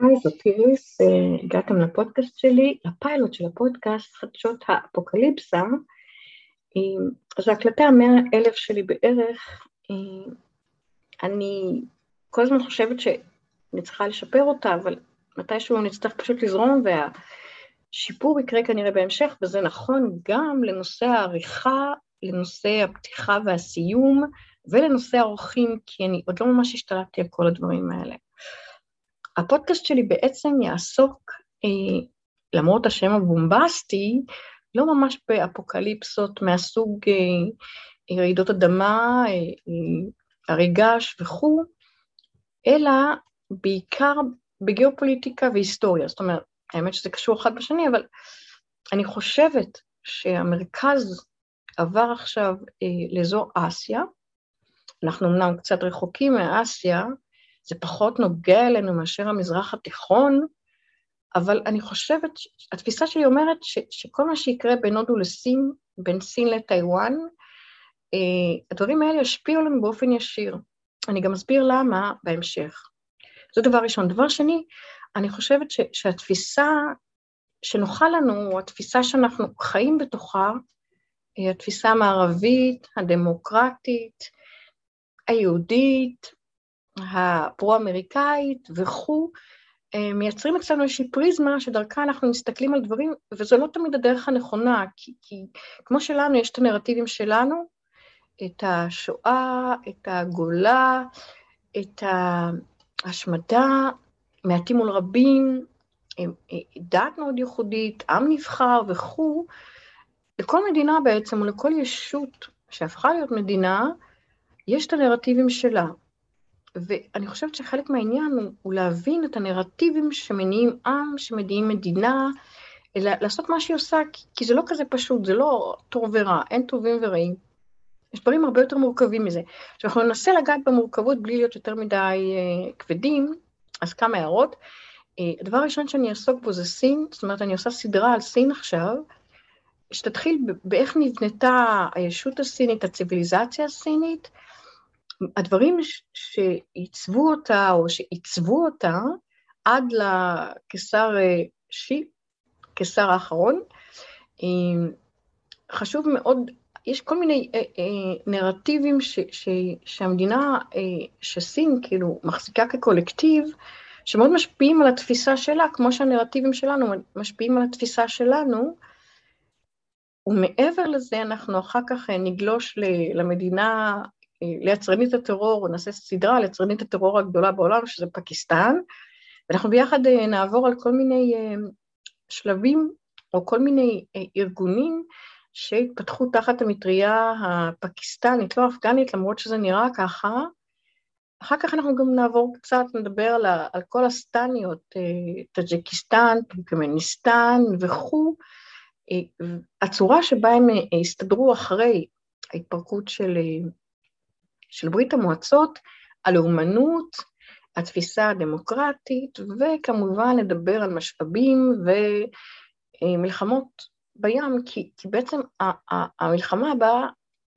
היי, זאת איריס, אה, הגעתם לפודקאסט שלי, לפיילוט של הפודקאסט, חדשות האפוקליפסה. אה, זו הקלטה המאה אלף שלי בערך. אה, אני כל הזמן חושבת שאני צריכה לשפר אותה, אבל מתישהו נצטרך פשוט לזרום, והשיפור יקרה כנראה בהמשך, וזה נכון גם לנושא העריכה, לנושא הפתיחה והסיום, ולנושא האורחים, כי אני עוד לא ממש השתלטתי על כל הדברים האלה. הפודקאסט שלי בעצם יעסוק, אה, למרות השם הבומבסטי, לא ממש באפוקליפסות מהסוג אה, רעידות אדמה, אה, אה, געש וכו', אלא בעיקר בגיאופוליטיקה והיסטוריה. זאת אומרת, האמת שזה קשור אחד בשני, אבל אני חושבת שהמרכז עבר עכשיו אה, לאזור אסיה, אנחנו אמנם קצת רחוקים מאסיה, זה פחות נוגע אלינו מאשר המזרח התיכון, אבל אני חושבת, התפיסה שלי אומרת ש, שכל מה שיקרה בין הודו לסין, בין סין לטיוואן, אה, הדברים האלה ישפיעו עלינו באופן ישיר. אני גם אסביר למה בהמשך. זה דבר ראשון. דבר שני, אני חושבת ש, שהתפיסה שנוחה לנו, התפיסה שאנחנו חיים בתוכה, היא התפיסה המערבית, הדמוקרטית, היהודית, הפרו-אמריקאית וכו', אה, מייצרים אצלנו איזושהי פריזמה שדרכה אנחנו מסתכלים על דברים, וזו לא תמיד הדרך הנכונה, כי, כי כמו שלנו, יש את הנרטיבים שלנו, את השואה, את הגולה, את ההשמדה, מעטים מול רבים, אה, דת מאוד ייחודית, עם נבחר וכו', לכל מדינה בעצם, ולכל ישות שהפכה להיות מדינה, יש את הנרטיבים שלה. ואני חושבת שחלק מהעניין הוא, הוא להבין את הנרטיבים שמניעים עם, שמניעים מדינה, אלא לעשות מה שהיא עושה, כי זה לא כזה פשוט, זה לא טוב ורע, אין טובים ורעים. יש דברים הרבה יותר מורכבים מזה. עכשיו, אנחנו ננסה לגעת במורכבות בלי להיות יותר מדי uh, כבדים, אז כמה הערות. Uh, הדבר הראשון שאני אעסוק בו זה סין, זאת אומרת, אני עושה סדרה על סין עכשיו, שתתחיל באיך נבנתה הישות הסינית, הציוויליזציה הסינית, הדברים שעיצבו אותה או שעיצבו אותה עד לקיסר אה, שי, קיסר האחרון, אה, חשוב מאוד, יש כל מיני אה, נרטיבים ש, ש, שהמדינה, שסין כאילו מחזיקה כקולקטיב, שמאוד משפיעים על התפיסה שלה, כמו שהנרטיבים שלנו משפיעים על התפיסה שלנו, ומעבר לזה אנחנו אחר כך נגלוש למדינה ליצרנית הטרור, נעשה סדרה על יצרנית הטרור הגדולה בעולם, שזה פקיסטן, ואנחנו ביחד אה, נעבור על כל מיני אה, שלבים או כל מיני אה, ארגונים שהתפתחו תחת המטריה הפקיסטנית, לא אפגנית, למרות שזה נראה ככה. אחר כך אנחנו גם נעבור קצת, נדבר על, על כל הסטניות, טאג'קיסטן, טורקמניסטן וכו', הצורה שבה הם הסתדרו אחרי ההתפרקות של של ברית המועצות, הלאומנות, התפיסה הדמוקרטית, וכמובן נדבר על משאבים ומלחמות בים, כי, כי בעצם המלחמה הבאה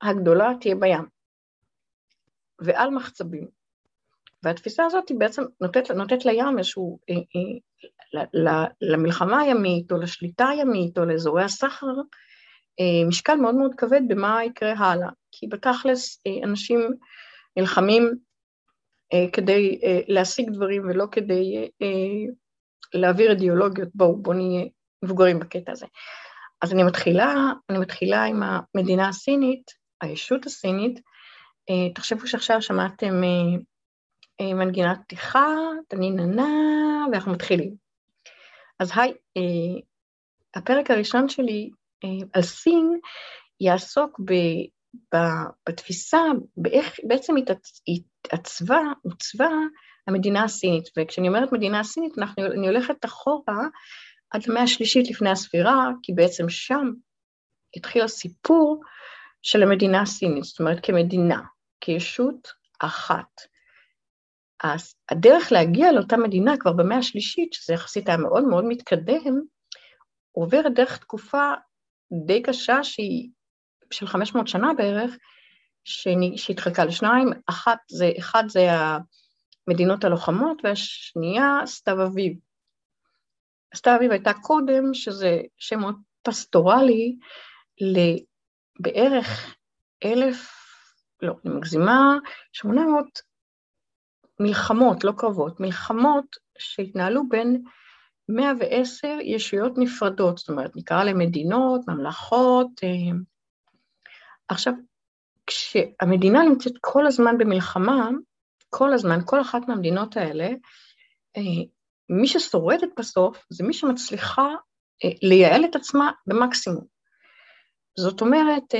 הגדולה תהיה בים, ועל מחצבים. והתפיסה הזאת היא בעצם נותנת, נותנת לים איזשהו, אה, אה, למלחמה הימית או לשליטה הימית או לאזורי הסחר, משקל מאוד מאוד כבד במה יקרה הלאה. כי בתכלס אה, אנשים נלחמים אה, כדי להשיג דברים ולא כדי להעביר אידיאולוגיות, בואו, בואו נהיה מבוגרים בקטע הזה. אז אני מתחילה, אני מתחילה עם המדינה הסינית, הישות הסינית, תחשבו שעכשיו שמעתם מנגינת פתיחה, תניננה, ואנחנו מתחילים. אז היי, הפרק הראשון שלי אה, על סין יעסוק ב, ב, בתפיסה, באיך בעצם התעצבה, עוצבה המדינה הסינית. וכשאני אומרת מדינה סינית, אנחנו, אני הולכת אחורה עד המאה השלישית לפני הספירה, כי בעצם שם התחיל הסיפור של המדינה הסינית, זאת אומרת כמדינה, כישות אחת. אז הדרך להגיע לאותה מדינה כבר במאה השלישית, שזה יחסית היה מאוד מאוד מתקדם, עוברת דרך תקופה די קשה שהיא של 500 שנה בערך, שהתחלקה לשניים, אחת זה, אחד זה מדינות הלוחמות, והשנייה סתיו אביב. סתיו אביב הייתה קודם, שזה שם מאוד פסטורלי, לבערך אלף, לא, אני מגזימה, שמונה מאות מלחמות, לא קרבות, מלחמות שהתנהלו בין 110 ישויות נפרדות, זאת אומרת, נקרא להן מדינות, ממלכות. אה, עכשיו, כשהמדינה נמצאת כל הזמן במלחמה, כל הזמן, כל אחת מהמדינות האלה, אה, מי ששורדת בסוף זה מי שמצליחה אה, לייעל את עצמה במקסימום. זאת אומרת,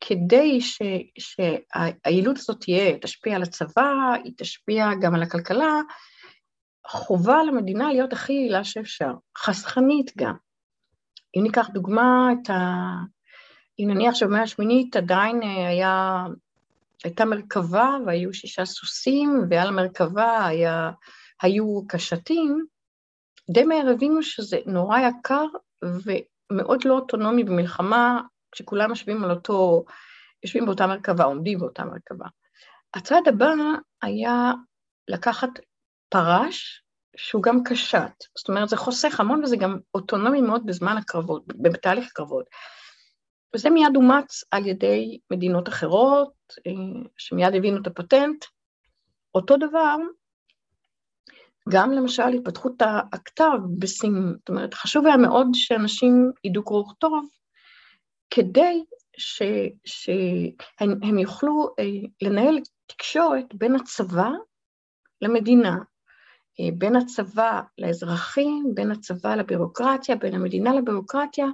כדי ש, שהיעילות הזאת תהיה, תשפיע על הצבא, היא תשפיע גם על הכלכלה, חובה למדינה להיות הכי יעילה שאפשר, חסכנית גם. אם ניקח דוגמה את ה... אם נניח שבמאה השמינית עדיין אה, היה, הייתה מרכבה והיו שישה סוסים, ועל המרכבה היה, היו קשתים, די מהר הבינו שזה נורא יקר ומאוד לא אוטונומי במלחמה, כשכולם יושבים על אותו, יושבים באותה מרכבה, עומדים באותה מרכבה. הצעד הבא היה לקחת פרש שהוא גם קשת, זאת אומרת זה חוסך המון וזה גם אוטונומי מאוד בזמן הקרבות, בתהליך הקרבות. וזה מיד אומץ על ידי מדינות אחרות, אה, שמיד הבינו את הפטנט. אותו דבר, גם למשל התפתחות הכתב בסין, זאת אומרת, חשוב היה מאוד שאנשים ידעו קרוא וכתוב, כדי ש, שהם יוכלו אה, לנהל תקשורת בין הצבא למדינה, בין הצבא לאזרחים, בין הצבא לבירוקרטיה, בין המדינה לבירוקרטיה.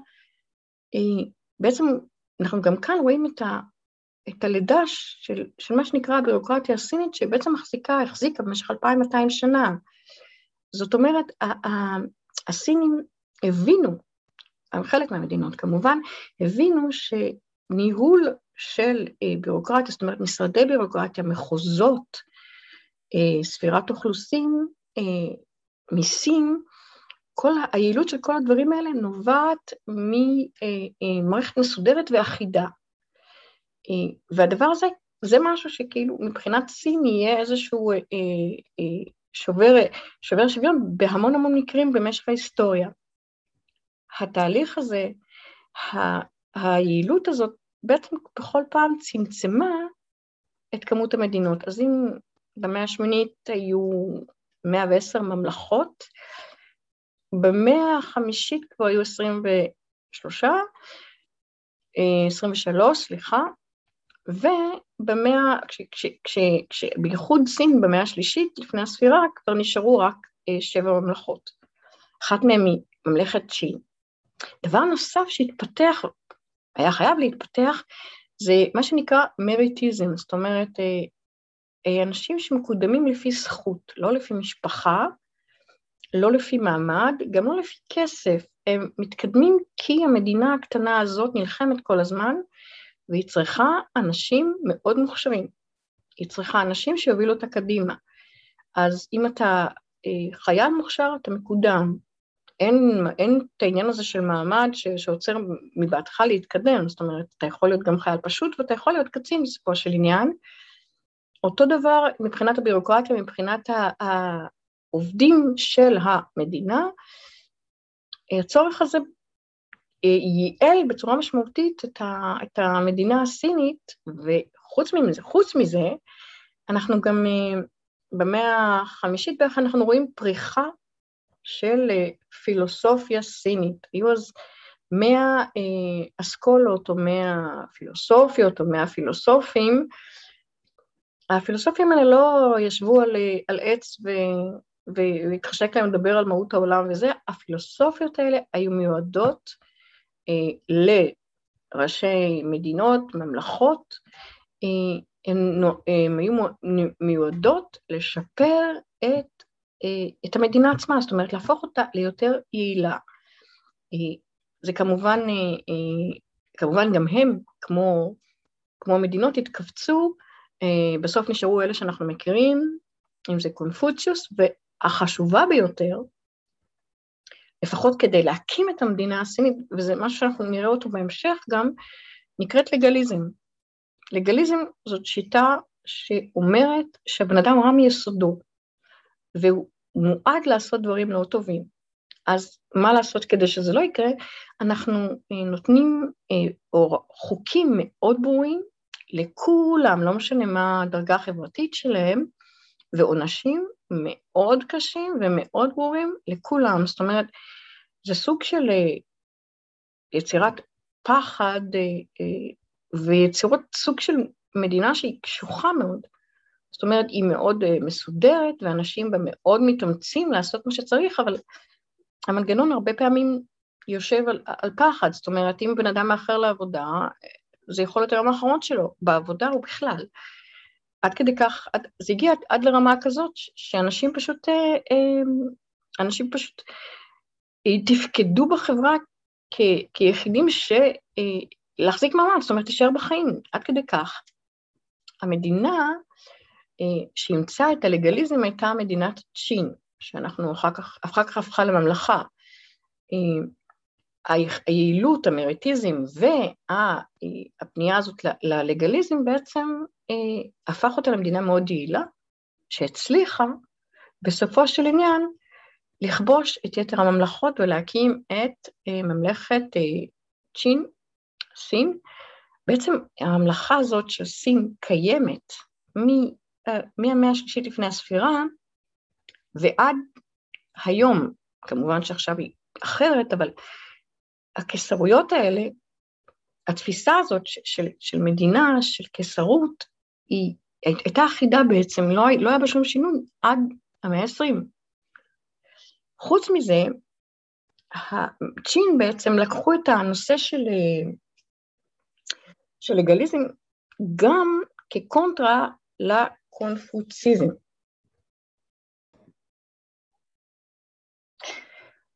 אה, בעצם אנחנו גם כאן רואים את, ה, את הלידה של, של מה שנקרא הבירוקרטיה הסינית, שבעצם מחזיקה, החזיקה במשך 2,200 שנה. זאת אומרת, הסינים הבינו, חלק מהמדינות כמובן, הבינו שניהול של אה, בירוקרטיה, זאת אומרת משרדי בירוקרטיה, מחוזות, ספירת אוכלוסין, אה, מיסים, כל היעילות של כל הדברים האלה נובעת ממערכת מסודרת ואחידה. אה, והדבר הזה, זה משהו שכאילו מבחינת סין יהיה איזשהו אה, שובר, שובר שוויון בהמון המון מקרים במשך ההיסטוריה. התהליך הזה, היעילות הזאת בעצם בכל פעם צמצמה את כמות המדינות. אז אם במאה השמינית היו 110 ממלכות, במאה החמישית כבר היו 23, 23, אה, סליחה, ובמאה, בייחוד סין במאה השלישית לפני הספירה כבר נשארו רק אה, שבע ממלכות. אחת מהן היא ממלכת צ'י. דבר נוסף שהתפתח, היה חייב להתפתח, זה מה שנקרא מריטיזם, זאת אומרת אה, אנשים שמקודמים לפי זכות, לא לפי משפחה, לא לפי מעמד, גם לא לפי כסף. הם מתקדמים כי המדינה הקטנה הזאת נלחמת כל הזמן, והיא צריכה אנשים מאוד מוכשרים. היא צריכה אנשים שיובילו אותה קדימה. אז אם אתה אה, חייל מוכשר, אתה מקודם. אין, אין את העניין הזה של מעמד ש, שעוצר מבעדך להתקדם, זאת אומרת, אתה יכול להיות גם חייל פשוט ואתה יכול להיות קצין בסופו של עניין, אותו דבר מבחינת הבירוקרטיה, מבחינת העובדים של המדינה, הצורך הזה אה, ייעל בצורה משמעותית את, המדינה הסינית, וחוץ מזה, חוץ מזה, אנחנו גם אה, במאה החמישית בערך אנחנו רואים פריחה של אה, פילוסופיה סינית. היו אז מאה אסכולות או מאה פילוסופיות או מאה פילוסופים הפילוסופים האלה לא ישבו על, על עץ ו, והתחשק להם לדבר על מהות העולם וזה, הפילוסופיות האלה היו מיועדות אה, לראשי מדינות, ממלכות, אה, הן, הן היו מיועדות לשפר את, אה, את המדינה עצמה, זאת אומרת להפוך אותה ליותר יעילה. אה, זה כמובן, אה, אה, כמובן גם הם, כמו, כמו המדינות, התכווצו בסוף נשארו אלה שאנחנו מכירים, אם זה קונפוציוס, והחשובה ביותר, לפחות כדי להקים את המדינה הסינית, וזה משהו שאנחנו נראה אותו בהמשך גם, נקראת לגליזם. לגליזם זאת שיטה שאומרת שהבן אדם רע מיסודו, והוא מועד לעשות דברים לא טובים. אז מה לעשות כדי שזה לא יקרה? אנחנו אה, נותנים אה, חוקים מאוד ברורים לכולם, לא משנה מה הדרגה החברתית שלהם, ועונשים מאוד קשים ומאוד ברורים לכולם. זאת אומרת, זה סוג של אה, יצירת פחד ויצירות סוג של מדינה שהיא קשוחה מאוד. זאת אומרת, היא מאוד מסודרת, ואנשים בה מאוד מתאמצים לעשות מה שצריך, אבל המנגנון הרבה פעמים יושב על, על פחד, זאת אומרת, אם בן אדם מאחר לעבודה, זה יכול להיות היום האחרון שלו, בעבודה ובכלל. עד כדי כך, עד, זה הגיע עד, עד לרמה כזאת, שאנשים פשוט, אה, אה, אנשים פשוט אה, תפקדו בחברה כ, כיחידים שלהחזיק מעמד, זאת אומרת, תישאר בחיים, עד כדי כך. המדינה שאימצה את הלגליזם הייתה מדינת צ'ין, שאנחנו אחר כך, אחר כך הפכה לממלכה. היעילות, המריטיזם והפנייה הזאת ללגליזם בעצם אה, הפך אותה למדינה מאוד יעילה, שהצליחה בסופו של עניין לכבוש את יתר הממלכות ולהקים את אה, ממלכת אה, צ'ין, סין. בעצם הממלכה הזאת של סין קיימת מהמאה השלישית לפני הספירה, ועד היום, כמובן שעכשיו היא אחרת, אבל הקיסרויות האלה, התפיסה הזאת של, של מדינה, של קיסרות, היא הייתה אחידה בעצם, לא, לא היה בה שום שינוי עד המאה ה-20. חוץ מזה, צ'ין בעצם לקחו את הנושא של, של לגליזם גם כקונטרה לקונפוציזם.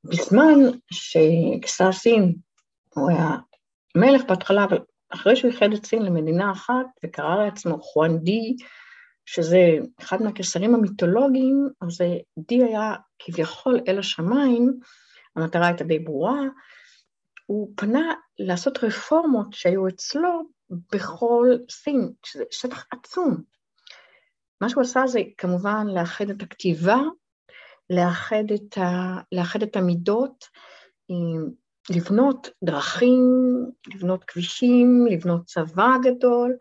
בזמן שקיסר סין, הוא היה מלך בהתחלה, אבל אחרי שהוא איחד את סין למדינה אחת וקרא לעצמו חואן די, שזה אחד מהקיסרים המיתולוגיים, אז די היה כביכול אל השמיים, המטרה הייתה די ברורה, הוא פנה לעשות רפורמות שהיו אצלו בכל סין, שזה שטח עצום. מה שהוא עשה זה כמובן לאחד את הכתיבה לאחד את, ה, לאחד את המידות, לבנות דרכים, לבנות כבישים, לבנות צבא גדול.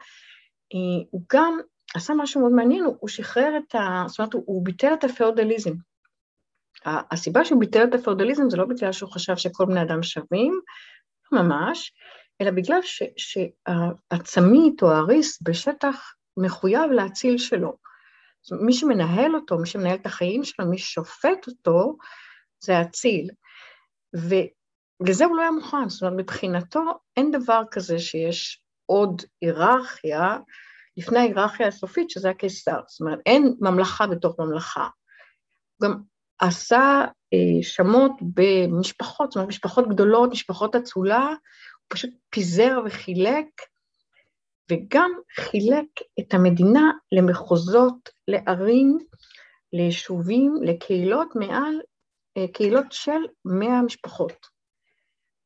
הוא גם עשה משהו מאוד מעניין, הוא שחרר את ה... זאת אומרת, הוא ביטל את הפאודליזם. הסיבה שהוא ביטל את הפאודליזם זה לא בגלל שהוא חשב שכל בני אדם שווים, ממש, אלא בגלל שהצמית או הריס בשטח מחויב להציל שלו. אומרת, מי שמנהל אותו, מי שמנהל את החיים שלו, מי ששופט אותו, זה האציל. ולזה הוא לא היה מוכן, זאת אומרת, מבחינתו אין דבר כזה שיש עוד היררכיה לפני ההיררכיה הסופית, שזה הקיסר. זאת אומרת, אין ממלכה בתוך ממלכה. גם עשה אה, שמות במשפחות, זאת אומרת, משפחות גדולות, משפחות אצולה, הוא פשוט פיזר וחילק וגם חילק את המדינה למחוזות, לערים, ליישובים, לקהילות מעל, אה, קהילות של 100 משפחות.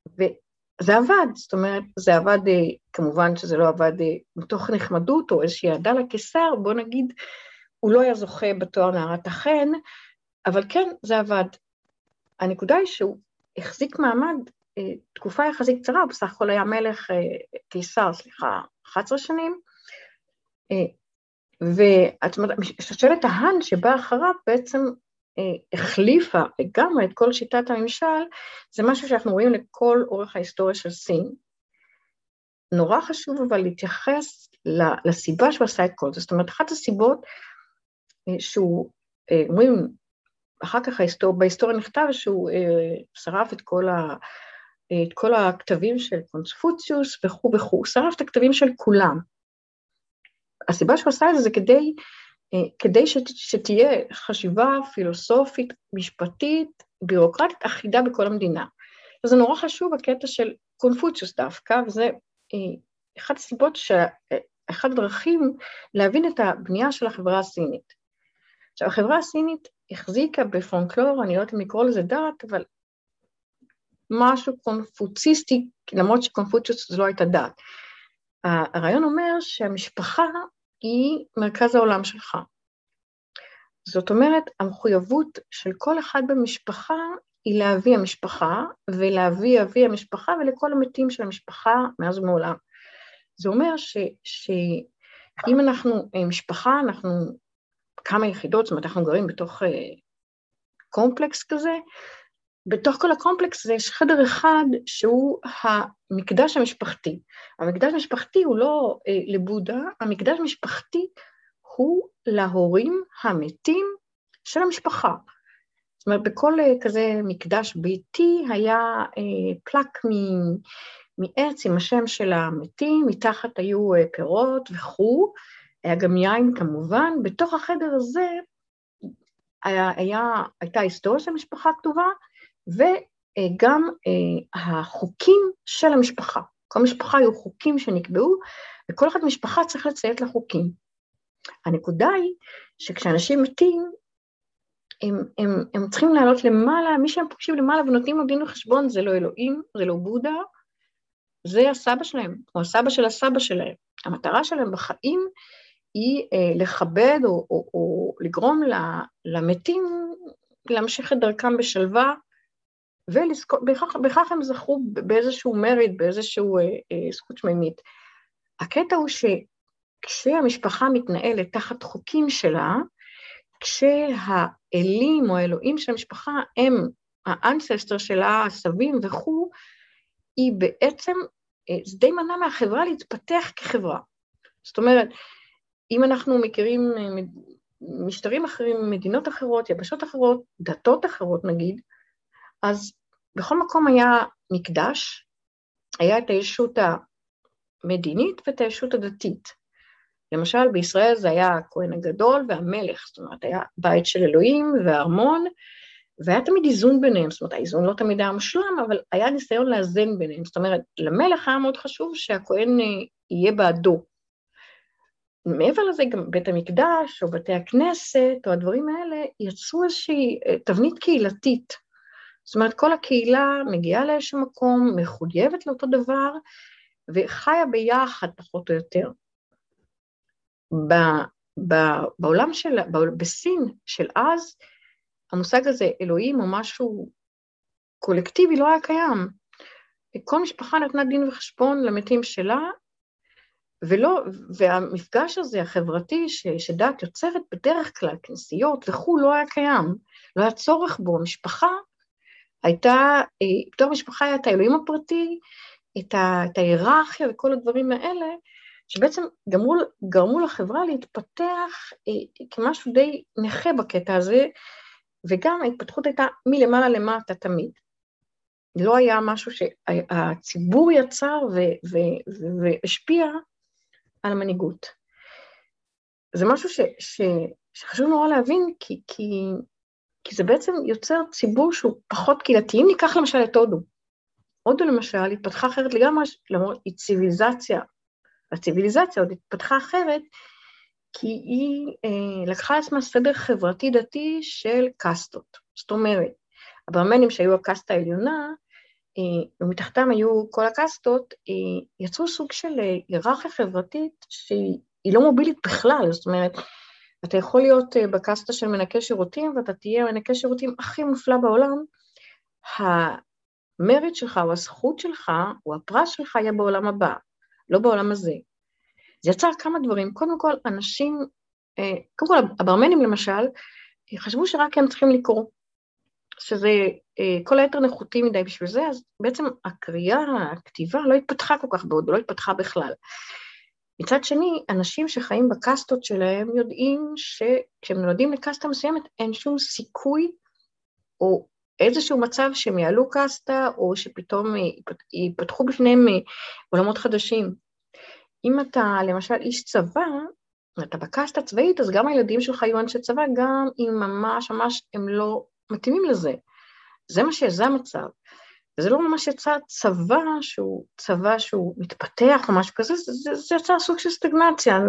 וזה עבד, זאת אומרת, זה עבד, אה, כמובן שזה לא עבד אה, מתוך נחמדות או איזושהי אהדה לקיסר, בוא נגיד, הוא לא היה זוכה בתואר נערת החן, אבל כן, זה עבד. הנקודה היא שהוא החזיק מעמד תקופה יחסית קצרה, הוא בסך הכל היה מלך, קיסר, סליחה, 11 שנים, אה, ואת אומרת, שושלת ההאן שבאה אחריו בעצם אה, החליפה לגמרי את כל שיטת הממשל, זה משהו שאנחנו רואים לכל אורך ההיסטוריה של סין. נורא חשוב אבל להתייחס לסיבה שהוא עשה את כל זה, זאת אומרת, אחת הסיבות אה, שהוא, אומרים, אחר כך ההיסטור, בהיסטוריה נכתב שהוא שרף את כל ה... את כל הכתבים של קונפוציוס וכו' וכו', הוא שרף את הכתבים של כולם. הסיבה שהוא עשה את זה זה כדי, אה, כדי שת, שתהיה חשיבה פילוסופית, משפטית, בירוקרטית, אחידה בכל המדינה. וזה נורא חשוב הקטע של קונפוציוס דווקא, וזה אה, אחת הסיבות, ש... אה, אחת הדרכים להבין את הבנייה של החברה הסינית. עכשיו, החברה הסינית החזיקה בפונקלור, אני לא יודעת אם לקרוא לזה דת, אבל משהו קונפוציסטי, למרות שקונפוציוס זו לא הייתה דת. הרעיון אומר שהמשפחה היא מרכז העולם שלך. זאת אומרת, המחויבות של כל אחד במשפחה היא לאבי המשפחה ולאבי אבי המשפחה ולכל המתים של המשפחה מאז ומעולם. זה אומר ש, שאם אנחנו אה, משפחה, אנחנו כמה יחידות, זאת אומרת, אנחנו גרים בתוך אה, קומפלקס כזה, בתוך כל הקומפלקס הזה יש חדר אחד שהוא המקדש המשפחתי. המקדש המשפחתי הוא לא אה, לבודה, המקדש המשפחתי הוא להורים המתים של המשפחה. זאת אומרת, בכל אה, כזה מקדש ביתי היה אה, פלק מ, מעץ עם השם של המתים, מתחת היו אה, פירות וכו', היה גם יין כמובן. בתוך החדר הזה היה, היה, הייתה היסטוריה של המשפחה כתובה, וגם אה, החוקים של המשפחה. כל משפחה היו חוקים שנקבעו, וכל אחת משפחה צריך לציית לחוקים. הנקודה היא שכשאנשים מתים, הם, הם, הם צריכים לעלות למעלה, מי שהם פוגשים למעלה ונותנים לו דין וחשבון זה לא אלוהים, זה לא בודה, זה הסבא שלהם, או הסבא של הסבא שלהם. המטרה שלהם בחיים היא אה, לכבד או, או, או לגרום למתים להמשיך את דרכם בשלווה, ובכך הם זכו באיזשהו מריד, באיזשהו אה, אה, זכות שמימית. הקטע הוא שכשהמשפחה מתנהלת תחת חוקים שלה, כשהאלים או האלוהים של המשפחה הם האנססטר שלה, הסבים וכו', היא בעצם, אה, זה די מנע מהחברה להתפתח כחברה. זאת אומרת, אם אנחנו מכירים אה, משטרים אחרים, מדינות אחרות, יבשות אחרות, דתות אחרות נגיד, אז בכל מקום היה מקדש, היה את הישות המדינית ואת הישות הדתית. למשל, בישראל זה היה הכהן הגדול והמלך, זאת אומרת, היה בית של אלוהים והארמון, והיה תמיד איזון ביניהם, זאת אומרת, האיזון לא תמיד היה מושלם, אבל היה ניסיון לאזן ביניהם. זאת אומרת, למלך היה מאוד חשוב שהכהן אה, יהיה בעדו. מעבר לזה, גם בית המקדש, או בתי הכנסת, או הדברים האלה, יצרו איזושהי אה, תבנית קהילתית. זאת אומרת, כל הקהילה מגיעה לאיזשהו מקום, מחויבת לאותו דבר, וחיה ביחד, פחות או יותר. ב, ב, בעולם של, ב, בסין של אז, המושג הזה, אלוהים או משהו קולקטיבי, לא היה קיים. כל משפחה נתנה דין וחשבון למתים שלה, ולא, והמפגש הזה, החברתי, ש, שדת יוצרת בדרך כלל, כנסיות וכו', לא היה קיים. לא היה צורך בו. המשפחה הייתה, בתור משפחה היה את האלוהים הפרטי, את, ה, את ההיררכיה וכל הדברים האלה, שבעצם גרמו, גרמו לחברה להתפתח אה, כמשהו די נכה בקטע הזה, וגם ההתפתחות הייתה מלמעלה למטה תמיד. לא היה משהו שהציבור יצר והשפיע על המנהיגות. זה משהו ש, ש, שחשוב נורא להבין, כי, כי, כי זה בעצם יוצר ציבור שהוא פחות קהילתי. אם ניקח למשל את הודו, הודו למשל התפתחה אחרת לגמרי, למרות היא ציוויליזציה הציוויליזציה עוד התפתחה אחרת, כי היא אה, לקחה לעצמה סדר חברתי-דתי של קאסטות. זאת אומרת, הברמנים שהיו הקאסטה העליונה, אה, ומתחתם היו כל הקאסטות, אה, יצרו סוג של אה, היררכיה חברתית שהיא לא מובילית בכלל, זאת אומרת, אתה יכול להיות אה, בקאסטה של מנקה שירותים, ואתה תהיה מנקה שירותים הכי מופלא בעולם, המריט שלך או הזכות שלך או הפרס שלך יהיה בעולם הבא. לא בעולם הזה. זה יצר כמה דברים. קודם כל, אנשים, אה, קודם כל, הברמנים למשל, חשבו שרק הם צריכים לקרוא, שזה אה, כל היתר נחותי מדי בשביל זה, אז בעצם הקריאה, הכתיבה לא התפתחה כל כך בעוד, לא התפתחה בכלל. מצד שני, אנשים שחיים בקסטות שלהם יודעים שכשהם נולדים לקסטה מסוימת, אין שום סיכוי או איזשהו מצב שהם יעלו קסטה, או שפתאום ייפתחו בפניהם אה, עולמות חדשים. אם אתה למשל איש צבא, אתה בקסטה צבאית, אז גם הילדים שלך יהיו אנשי צבא, גם אם ממש ממש הם לא מתאימים לזה. זה מה שזה המצב. וזה לא ממש יצא צבא שהוא צבא שהוא מתפתח או משהו כזה, זה, זה, יצא סוג של סטגנציה,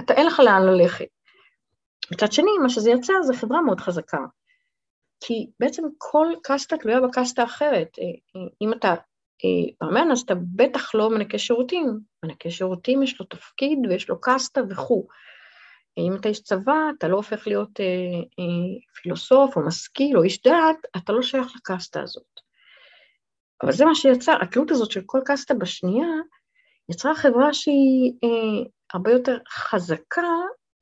אתה אין לך לאן ללכת. מצד שני, מה שזה יצא זה חברה מאוד חזקה. כי בעצם כל קסטה תלויה בקסטה אחרת. אה, אה, אם אתה ברמן, אה, אז אתה בטח לא מנקה שירותים. מנקה שירותים יש לו תפקיד ויש לו קסטה וכו'. אם אתה איש צבא, אתה לא הופך להיות פילוסוף או משכיל או איש דעת, אתה לא שייך לקסטה הזאת. אבל זה מה שיצר, התלות הזאת של כל קסטה בשנייה, יצרה חברה שהיא אה, הרבה יותר חזקה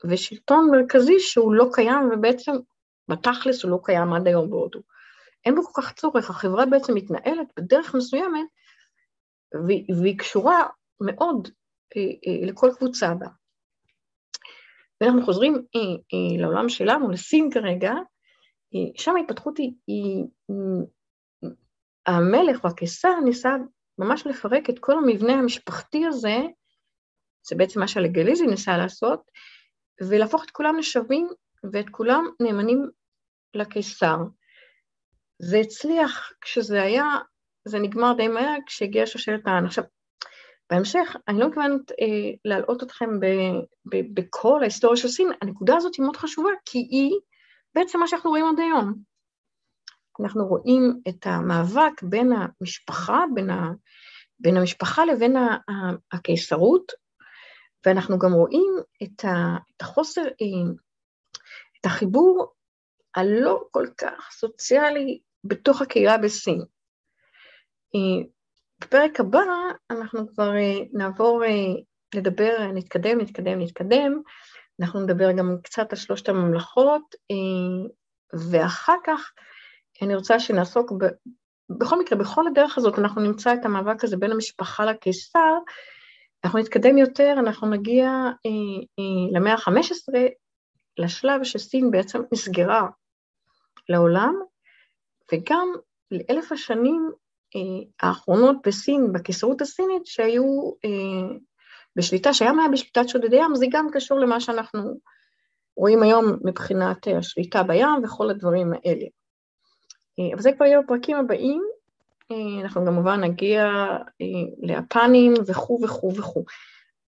ושלטון מרכזי שהוא לא קיים, ובעצם בתכלס הוא לא קיים עד היום בהודו. אין בו כל כך צורך, החברה בעצם מתנהלת בדרך מסוימת, והיא קשורה מאוד אה, אה, לכל קבוצה בה. ואנחנו חוזרים אה, אה, לעולם שלנו, לסין כרגע, אה, שם ההתפתחות היא, היא, המלך או הקיסר ניסה ממש לפרק את כל המבנה המשפחתי הזה, זה בעצם מה שהלגליזי ניסה לעשות, ולהפוך את כולם לשווים ואת כולם נאמנים לקיסר. זה הצליח כשזה היה, זה נגמר די מהר כשהגיעה שושלת העם. עכשיו, בהמשך, אני לא מתכוונת אה, להלאות אתכם ב, ב, בכל ההיסטוריה של סין, הנקודה הזאת היא מאוד חשובה, כי היא בעצם מה שאנחנו רואים עד היום. אנחנו רואים את המאבק בין המשפחה, בין, ה, בין המשפחה לבין הקיסרות, ואנחנו גם רואים את החוסר, אה, את החיבור הלא כל כך סוציאלי בתוך הקהילה בסין. אה, בפרק הבא אנחנו כבר אה, נעבור לדבר, נתקדם, נתקדם, נתקדם, אנחנו נדבר גם קצת על שלושת הממלכות, ואחר כך אני רוצה שנעסוק, ב... בכל מקרה, בכל הדרך הזאת אנחנו נמצא את המאבק הזה בין המשפחה לקיסר, אנחנו נתקדם יותר, אנחנו נגיע אה, אה, למאה ה-15, לשלב שסין בעצם נסגרה לעולם, וגם לאלף השנים אה, האחרונות בסין, בקיסרות הסינית, שהיו אה, בשליטה, שהים היה בשליטת שודדי ים, זה גם קשור למה שאנחנו רואים היום מבחינת אה, השליטה בים וכל הדברים האלה. אה, אבל זה כבר יהיה בפרקים הבאים, אה, אנחנו כמובן נגיע אה, ליפנים וכו' וכו' וכו'.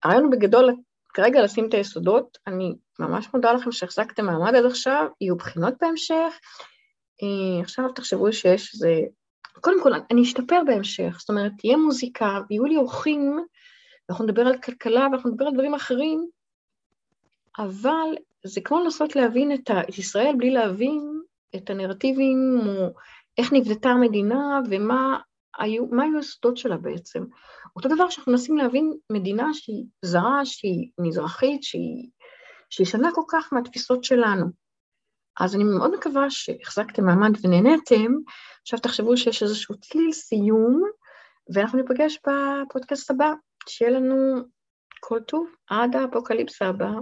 הרעיון בגדול כרגע לשים את היסודות, אני ממש מודה לכם שהחזקתם מעמד עד עכשיו, יהיו בחינות בהמשך, עכשיו תחשבו שיש איזה... קודם כל, אני אשתפר בהמשך, זאת אומרת, תהיה מוזיקה, ויהיו לי אורחים, ואנחנו נדבר על כלכלה, ואנחנו נדבר על דברים אחרים, אבל זה כמו לנסות להבין את ישראל בלי להבין את הנרטיבים, או איך נבנתה המדינה ומה היו, היו הסודות שלה בעצם. אותו דבר שאנחנו מנסים להבין מדינה שהיא זרה, שהיא מזרחית, שהיא, שהיא שונה כל כך מהתפיסות שלנו. אז אני מאוד מקווה שהחזקתם מעמד ונהניתם. עכשיו תחשבו שיש איזשהו צליל סיום, ואנחנו ניפגש בפודקאסט הבא. שיהיה לנו כל טוב עד האפוקליפסה הבאה.